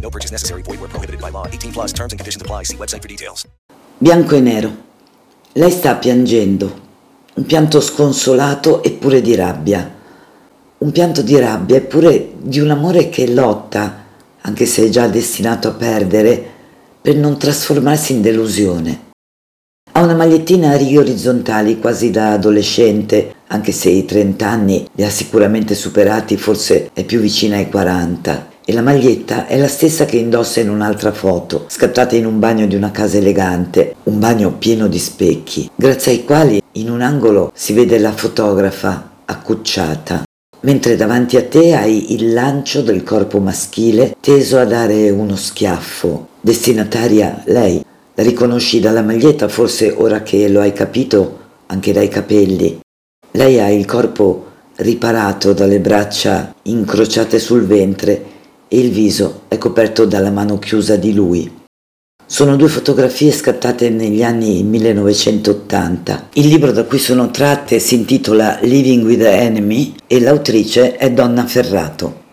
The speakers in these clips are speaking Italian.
No purchase necessary. Void where prohibited by law. 18 plus terms and conditions apply. See website for details. Bianco e nero. Lei sta piangendo. Un pianto sconsolato eppure di rabbia. Un pianto di rabbia eppure di un amore che lotta, anche se è già destinato a perdere, per non trasformarsi in delusione. Ha una magliettina a righe orizzontali quasi da adolescente, anche se i 30 anni li ha sicuramente superati, forse è più vicina ai 40 e la maglietta è la stessa che indossa in un'altra foto, scattata in un bagno di una casa elegante, un bagno pieno di specchi, grazie ai quali in un angolo si vede la fotografa accucciata, mentre davanti a te hai il lancio del corpo maschile teso a dare uno schiaffo. Destinataria lei. La riconosci dalla maglietta, forse ora che lo hai capito, anche dai capelli. Lei ha il corpo riparato dalle braccia incrociate sul ventre e il viso è coperto dalla mano chiusa di lui. Sono due fotografie scattate negli anni 1980. Il libro da cui sono tratte si intitola Living with the Enemy e l'autrice è Donna Ferrato.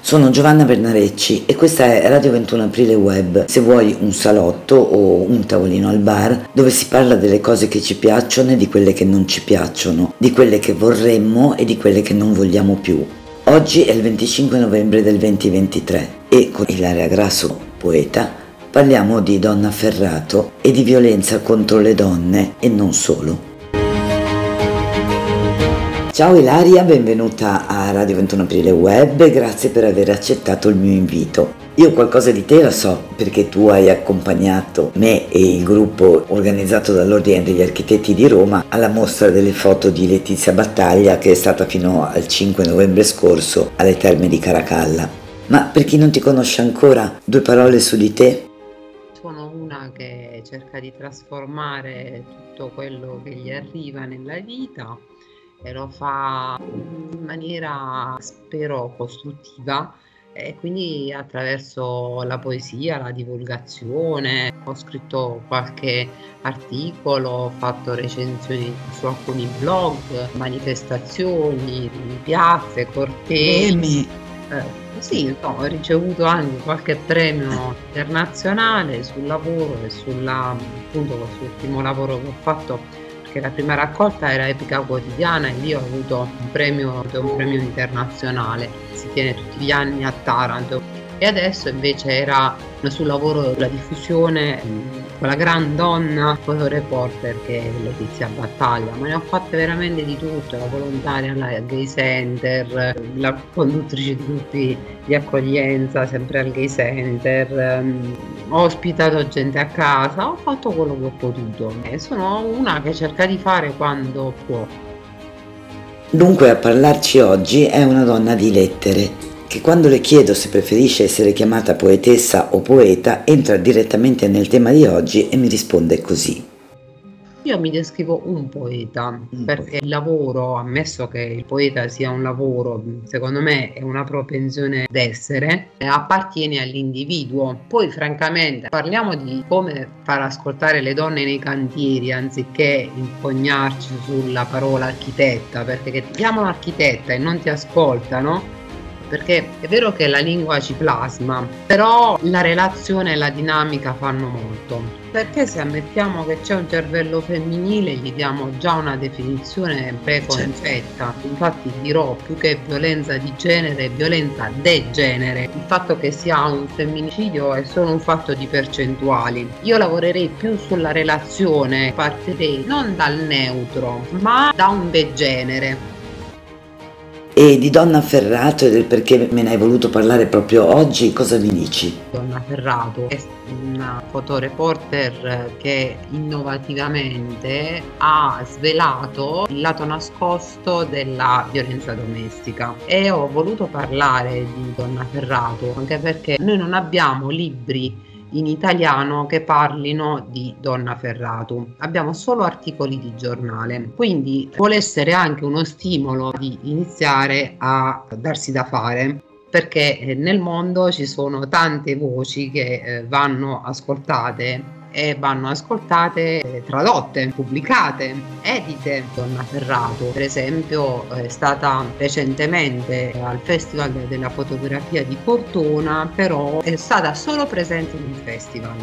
Sono Giovanna Bernarecci e questa è Radio 21 Aprile Web. Se vuoi un salotto o un tavolino al bar dove si parla delle cose che ci piacciono e di quelle che non ci piacciono, di quelle che vorremmo e di quelle che non vogliamo più. Oggi è il 25 novembre del 2023 e con Ilaria Grasso, poeta, parliamo di Donna Ferrato e di violenza contro le donne e non solo. Ciao Ilaria, benvenuta a Radio 21 Aprile Web e grazie per aver accettato il mio invito. Io qualcosa di te la so perché tu hai accompagnato me e il gruppo organizzato dall'Ordine degli Architetti di Roma alla mostra delle foto di Letizia Battaglia che è stata fino al 5 novembre scorso alle Terme di Caracalla. Ma per chi non ti conosce ancora, due parole su di te? Sono una che cerca di trasformare tutto quello che gli arriva nella vita e lo fa in maniera, spero, costruttiva e quindi attraverso la poesia, la divulgazione, ho scritto qualche articolo, ho fatto recensioni su alcuni blog, manifestazioni, piazze, cortei. Eh, sì, no, ho ricevuto anche qualche premio internazionale sul lavoro e sulla, appunto quest'ultimo lavoro che ho fatto perché la prima raccolta era Epica Quotidiana e lì ho avuto un premio, un premio internazionale, si tiene tutti gli anni a Taranto e adesso invece era sul lavoro sulla diffusione con la gran donna fotoreporter che è Letizia Battaglia, ma ne ho fatte veramente di tutto, la volontaria alla Gay Center, la conduttrice di gruppi di accoglienza sempre al Gay Center, ho ospitato gente a casa, ho fatto quello che ho potuto. E sono una che cerca di fare quando può. Dunque a parlarci oggi è una donna di lettere che quando le chiedo se preferisce essere chiamata poetessa o poeta entra direttamente nel tema di oggi e mi risponde così. Io mi descrivo un poeta Un perché poeta. il lavoro, ammesso che il poeta sia un lavoro, secondo me è una propensione d'essere, appartiene all'individuo. Poi francamente parliamo di come far ascoltare le donne nei cantieri anziché impegnarci sulla parola architetta, perché che ti chiamano architetta e non ti ascoltano, perché è vero che la lingua ci plasma, però la relazione e la dinamica fanno molto. Perché se ammettiamo che c'è un cervello femminile gli diamo già una definizione preconcetta. Certo. Infatti dirò più che violenza di genere, violenza de genere. Il fatto che sia un femminicidio è solo un fatto di percentuali. Io lavorerei più sulla relazione, partirei non dal neutro, ma da un de genere e di Donna Ferrato e del perché me ne hai voluto parlare proprio oggi, cosa mi dici? Donna Ferrato è una fotoreporter che innovativamente ha svelato il lato nascosto della violenza domestica e ho voluto parlare di Donna Ferrato anche perché noi non abbiamo libri in italiano che parlino di Donna Ferratu. Abbiamo solo articoli di giornale, quindi vuole essere anche uno stimolo di iniziare a darsi da fare perché eh, nel mondo ci sono tante voci che eh, vanno ascoltate e vanno ascoltate, eh, tradotte, pubblicate, edite. Donna Ferrato, per esempio, è stata recentemente al Festival della fotografia di Cortona, però è stata solo presente in un festival.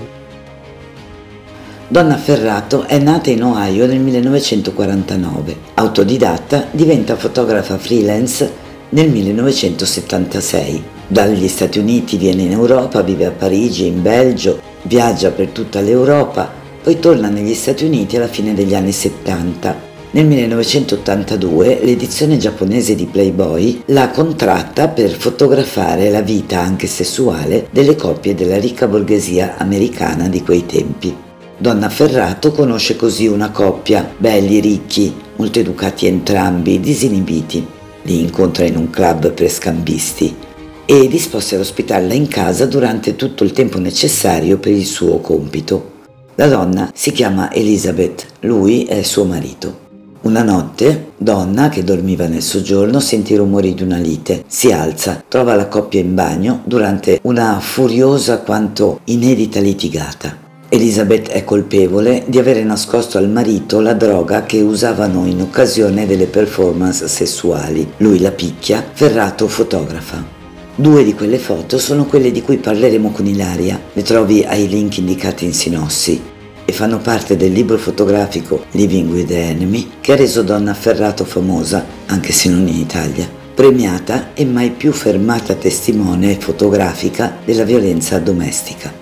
Donna Ferrato è nata in Ohio nel 1949. Autodidatta, diventa fotografa freelance nel 1976. Dagli Stati Uniti viene in Europa, vive a Parigi, in Belgio, viaggia per tutta l'Europa, poi torna negli Stati Uniti alla fine degli anni 70. Nel 1982 l'edizione giapponese di Playboy l'ha contratta per fotografare la vita anche sessuale delle coppie della ricca borghesia americana di quei tempi. Donna Ferrato conosce così una coppia, belli, ricchi, molto educati entrambi, disinibiti. Li incontra in un club per scambisti e disposti ad ospitarla in casa durante tutto il tempo necessario per il suo compito. La donna si chiama Elizabeth, lui è suo marito. Una notte, donna che dormiva nel soggiorno sentì i rumori di una lite. Si alza, trova la coppia in bagno durante una furiosa quanto inedita litigata. Elizabeth è colpevole di avere nascosto al marito la droga che usavano in occasione delle performance sessuali. Lui la picchia, Ferrato fotografa. Due di quelle foto sono quelle di cui parleremo con Ilaria, le trovi ai link indicati in sinossi e fanno parte del libro fotografico Living with the Enemy che ha reso Donna Ferrato famosa, anche se non in Italia, premiata e mai più fermata testimone fotografica della violenza domestica.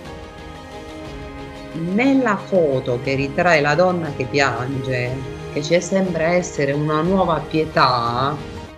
Nella foto che ritrae la donna che piange, che ci sembra essere una nuova pietà,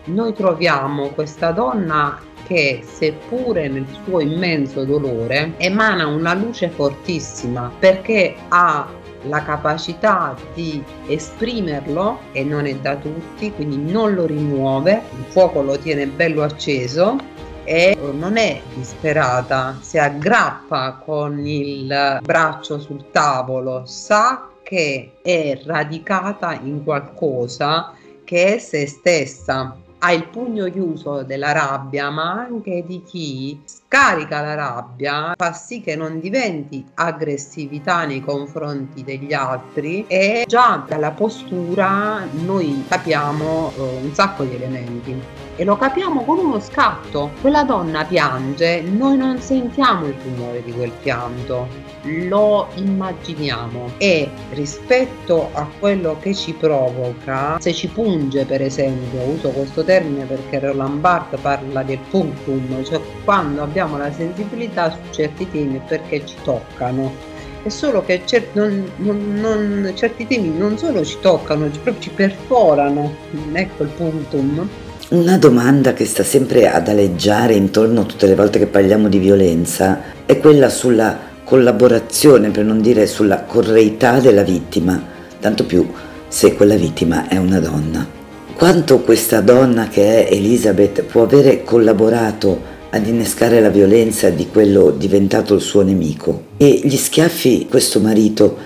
noi troviamo questa donna che seppure nel suo immenso dolore emana una luce fortissima perché ha la capacità di esprimerlo e non è da tutti, quindi non lo rimuove, il fuoco lo tiene bello acceso e non è disperata, si aggrappa con il braccio sul tavolo, sa che è radicata in qualcosa che è se stessa ha il pugno chiuso della rabbia, ma anche di chi scarica la rabbia, fa sì che non diventi aggressività nei confronti degli altri. E già dalla postura noi capiamo eh, un sacco di elementi. E lo capiamo con uno scatto. Quella donna piange, noi non sentiamo il rumore di quel pianto, lo immaginiamo. E rispetto a quello che ci provoca, se ci punge per esempio, uso questo termine perché Roland Barthes parla del punctum, cioè quando abbiamo la sensibilità su certi temi perché ci toccano. È solo che cer- non, non, non, certi temi non solo ci toccano, proprio ci perforano, ecco il punctum. Una domanda che sta sempre ad aleggiare intorno tutte le volte che parliamo di violenza è quella sulla collaborazione, per non dire sulla correità della vittima, tanto più se quella vittima è una donna. Quanto questa donna che è Elizabeth può avere collaborato ad innescare la violenza di quello diventato il suo nemico e gli schiaffi questo marito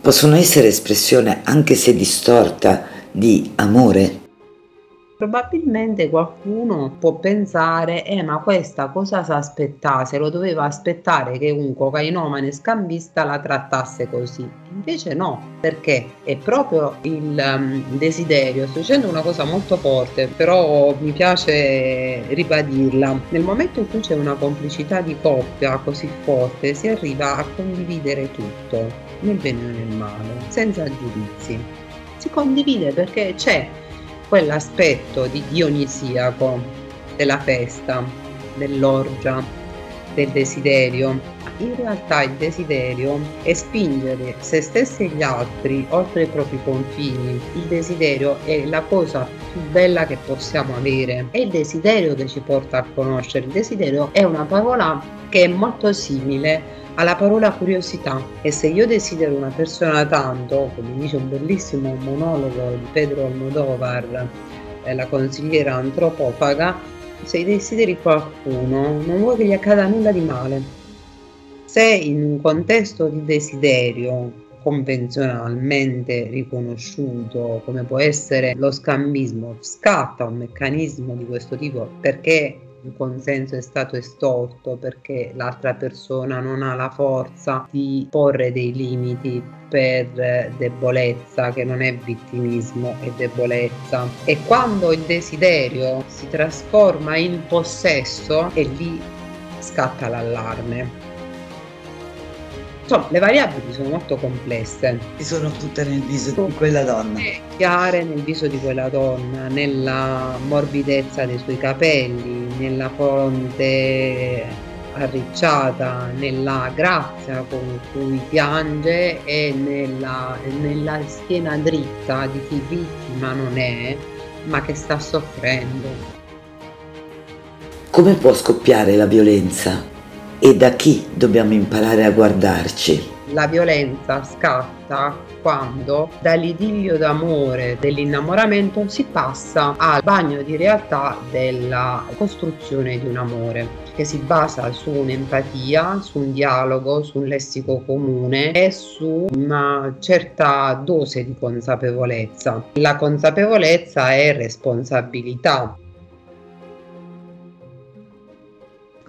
possono essere espressione anche se distorta di amore Probabilmente qualcuno può pensare, eh ma questa cosa si aspettasse, lo doveva aspettare che un cocainomane scambista la trattasse così. Invece no, perché è proprio il um, desiderio, sto dicendo una cosa molto forte, però mi piace ribadirla. Nel momento in cui c'è una complicità di coppia così forte, si arriva a condividere tutto, nel bene e nel male, senza giudizi. Si condivide perché c'è quell'aspetto di dionisiaco della festa, dell'orgia, del desiderio. In realtà il desiderio è spingere se stessi e gli altri oltre i propri confini. Il desiderio è la cosa più bella che possiamo avere. È il desiderio che ci porta a conoscere. Il desiderio è una parola che è molto simile alla parola curiosità e se io desidero una persona tanto, come dice un bellissimo monologo di Pedro Almodovar, eh, la consigliera antropofaga, se desideri qualcuno non vuoi che gli accada nulla di male. Se in un contesto di desiderio convenzionalmente riconosciuto come può essere lo scambismo scatta un meccanismo di questo tipo perché il consenso è stato estorto perché l'altra persona non ha la forza di porre dei limiti per debolezza che non è vittimismo è debolezza. E quando il desiderio si trasforma in possesso e lì scatta l'allarme insomma, le variabili sono molto complesse. E sono tutte nel viso di quella donna. Chiare nel viso di quella donna, nella morbidezza dei suoi capelli, nella fronte arricciata, nella grazia con cui piange e nella, nella schiena dritta di chi vittima non è, ma che sta soffrendo. Come può scoppiare la violenza? E da chi dobbiamo imparare a guardarci. La violenza scatta quando dall'idillio d'amore, dell'innamoramento, si passa al bagno di realtà della costruzione di un amore che si basa su un'empatia, su un dialogo, su un lessico comune e su una certa dose di consapevolezza. La consapevolezza è responsabilità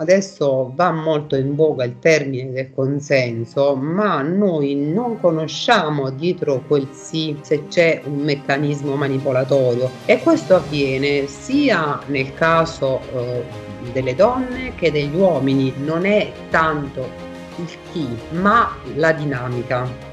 adesso va molto in voga il termine del consenso, ma noi non conosciamo dietro quel sì se c'è un meccanismo manipolatorio. E questo avviene sia nel caso eh, delle donne che degli uomini, non è tanto il chi, ma la dinamica.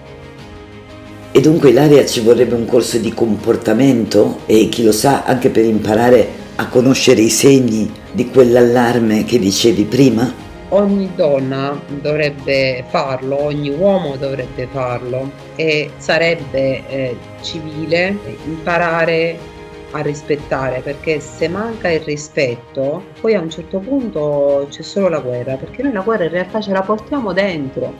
E dunque Ilaria ci vorrebbe un corso di comportamento? E chi lo sa anche per imparare a conoscere i segni di quell'allarme che dicevi prima? Ogni donna dovrebbe farlo, ogni uomo dovrebbe farlo e sarebbe eh, civile imparare a rispettare perché se manca il rispetto poi a un certo punto c'è solo la guerra perché noi la guerra in realtà ce la portiamo dentro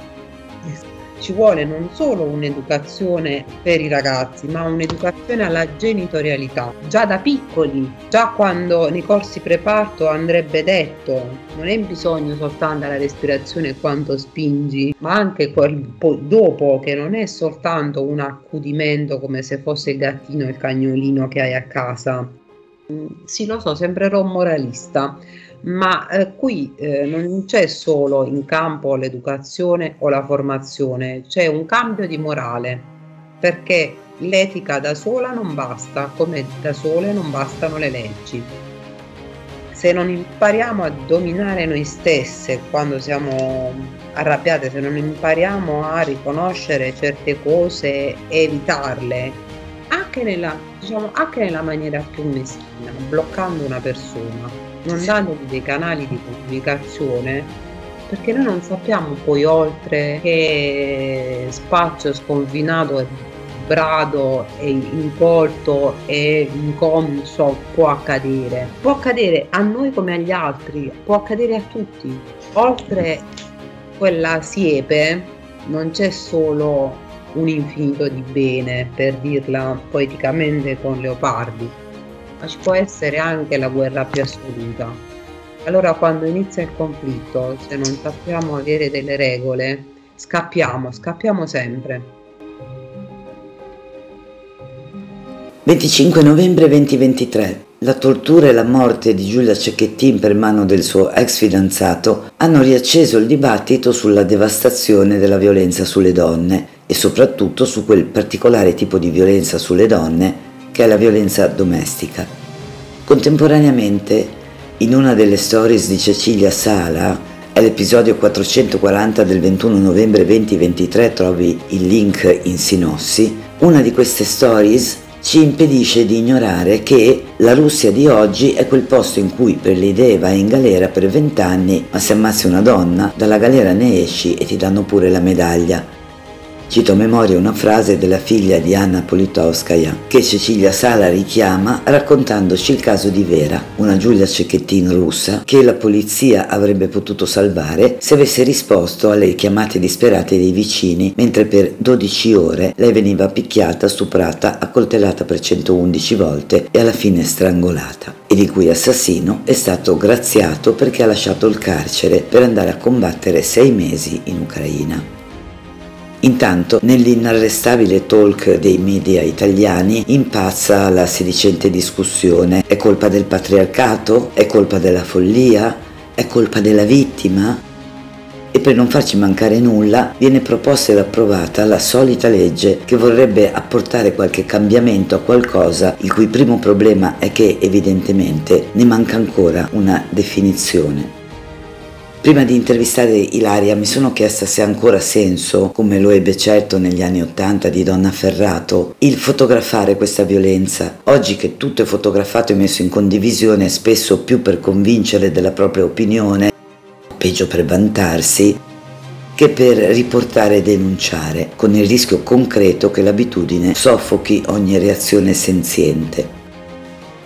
ci vuole non solo un'educazione per i ragazzi, ma un'educazione alla genitorialità. Già da piccoli, già quando nei corsi preparto andrebbe detto, non è bisogno soltanto della respirazione quanto spingi, ma anche quel dopo che non è soltanto un accudimento come se fosse il gattino e il cagnolino che hai a casa. Mm, sì, lo so, sembrerò moralista ma eh, qui eh, non c'è solo in campo l'educazione o la formazione, c'è un cambio di morale, perché l'etica da sola non basta, come da sole non bastano le leggi. Se non impariamo a dominare noi stesse quando siamo arrabbiate, se non impariamo a riconoscere certe cose e evitarle, anche nella, diciamo, anche nella maniera più meschina, bloccando una persona, non dandogli dei canali di comunicazione perché noi non sappiamo poi oltre che spazio sconfinato e brado e incolto e inconscio può accadere. Può accadere a noi come agli altri, può accadere a tutti. Oltre quella siepe non c'è solo un infinito di bene, per dirla poeticamente con Leopardi ma ci può essere anche la guerra più assoluta. Allora quando inizia il conflitto, se non sappiamo avere delle regole, scappiamo, scappiamo sempre. 25 novembre 2023 La tortura e la morte di Giulia Cecchettin per mano del suo ex fidanzato hanno riacceso il dibattito sulla devastazione della violenza sulle donne e soprattutto su quel particolare tipo di violenza sulle donne che è la violenza domestica. Contemporaneamente, in una delle stories di Cecilia Sala, è l'episodio 440 del 21 novembre 2023, trovi il link in sinossi, una di queste stories ci impedisce di ignorare che la Russia di oggi è quel posto in cui per le idee vai in galera per vent'anni, ma se ammazzi una donna, dalla galera ne esci e ti danno pure la medaglia. Cito a memoria una frase della figlia di Anna Politkovskaya che Cecilia Sala richiama raccontandoci il caso di Vera, una Giulia Cecchettin russa che la polizia avrebbe potuto salvare se avesse risposto alle chiamate disperate dei vicini mentre per 12 ore lei veniva picchiata, stuprata, accoltellata per 111 volte e alla fine strangolata e di cui assassino è stato graziato perché ha lasciato il carcere per andare a combattere sei mesi in Ucraina. Intanto, nell'inarrestabile talk dei media italiani impazza la sedicente discussione. È colpa del patriarcato? È colpa della follia? È colpa della vittima? E per non farci mancare nulla, viene proposta ed approvata la solita legge che vorrebbe apportare qualche cambiamento a qualcosa il cui primo problema è che evidentemente ne manca ancora una definizione. Prima di intervistare Ilaria mi sono chiesta se ha ancora senso, come lo ebbe certo negli anni Ottanta di Donna Ferrato, il fotografare questa violenza. Oggi che tutto è fotografato e messo in condivisione, spesso più per convincere della propria opinione, peggio per vantarsi, che per riportare e denunciare, con il rischio concreto che l'abitudine soffochi ogni reazione senziente.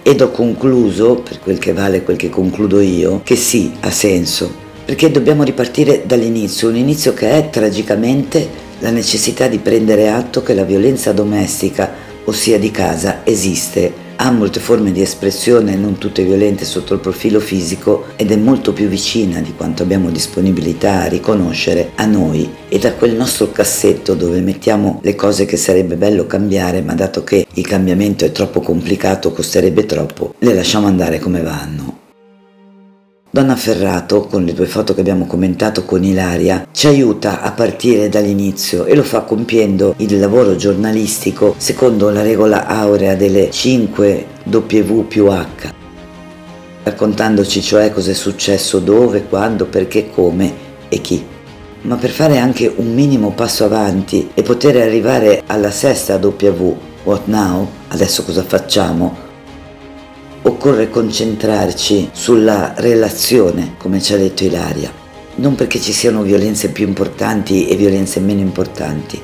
Ed ho concluso, per quel che vale quel che concludo io, che sì, ha senso, perché dobbiamo ripartire dall'inizio, un inizio che è tragicamente la necessità di prendere atto che la violenza domestica, ossia di casa, esiste, ha molte forme di espressione, non tutte violente sotto il profilo fisico, ed è molto più vicina di quanto abbiamo disponibilità a riconoscere a noi e da quel nostro cassetto dove mettiamo le cose che sarebbe bello cambiare, ma dato che il cambiamento è troppo complicato, costerebbe troppo, le lasciamo andare come vanno. Donna Ferrato, con le due foto che abbiamo commentato con Ilaria, ci aiuta a partire dall'inizio e lo fa compiendo il lavoro giornalistico secondo la regola aurea delle 5 W più H, raccontandoci cioè cosa è successo dove, quando, perché, come e chi. Ma per fare anche un minimo passo avanti e poter arrivare alla sesta W, What Now? Adesso cosa facciamo? Occorre concentrarci sulla relazione, come ci ha detto Ilaria, non perché ci siano violenze più importanti e violenze meno importanti,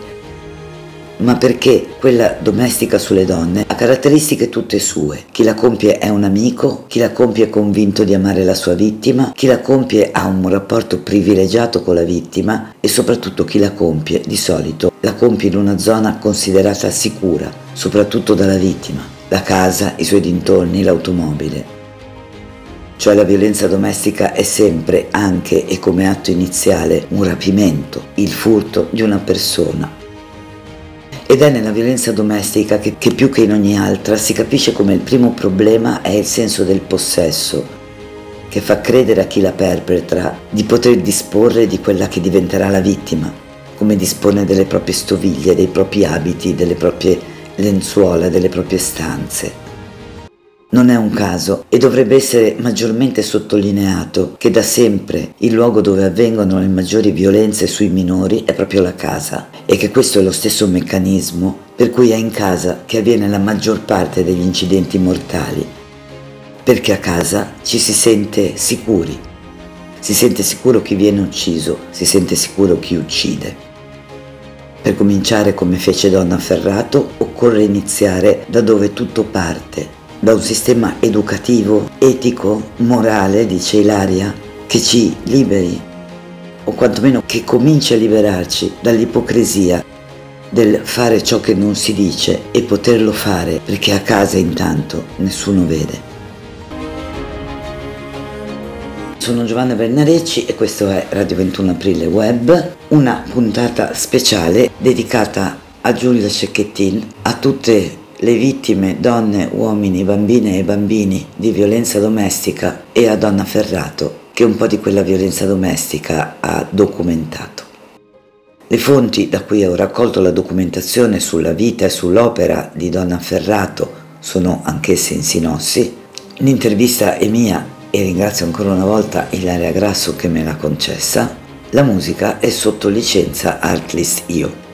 ma perché quella domestica sulle donne ha caratteristiche tutte sue. Chi la compie è un amico, chi la compie è convinto di amare la sua vittima, chi la compie ha un rapporto privilegiato con la vittima e soprattutto chi la compie di solito la compie in una zona considerata sicura, soprattutto dalla vittima la casa, i suoi dintorni, l'automobile. Cioè la violenza domestica è sempre, anche e come atto iniziale, un rapimento, il furto di una persona. Ed è nella violenza domestica che, che più che in ogni altra si capisce come il primo problema è il senso del possesso, che fa credere a chi la perpetra di poter disporre di quella che diventerà la vittima, come dispone delle proprie stoviglie, dei propri abiti, delle proprie lenzuola delle proprie stanze. Non è un caso e dovrebbe essere maggiormente sottolineato che da sempre il luogo dove avvengono le maggiori violenze sui minori è proprio la casa e che questo è lo stesso meccanismo per cui è in casa che avviene la maggior parte degli incidenti mortali. Perché a casa ci si sente sicuri, si sente sicuro chi viene ucciso, si sente sicuro chi uccide. Per cominciare come fece Donna Ferrato occorre iniziare da dove tutto parte, da un sistema educativo, etico, morale, dice Ilaria, che ci liberi, o quantomeno che cominci a liberarci dall'ipocrisia del fare ciò che non si dice e poterlo fare perché a casa intanto nessuno vede. Sono Giovanna Bernarecci e questo è Radio 21 Aprile Web, una puntata speciale dedicata a Giulia Cecchettin, a tutte le vittime, donne, uomini, bambine e bambini di violenza domestica e a Donna Ferrato che un po' di quella violenza domestica ha documentato. Le fonti da cui ho raccolto la documentazione sulla vita e sull'opera di Donna Ferrato sono anch'esse in sinossi. L'intervista è mia e ringrazio ancora una volta Ilaria Grasso che me l'ha concessa. La musica è sotto licenza Artlist Io.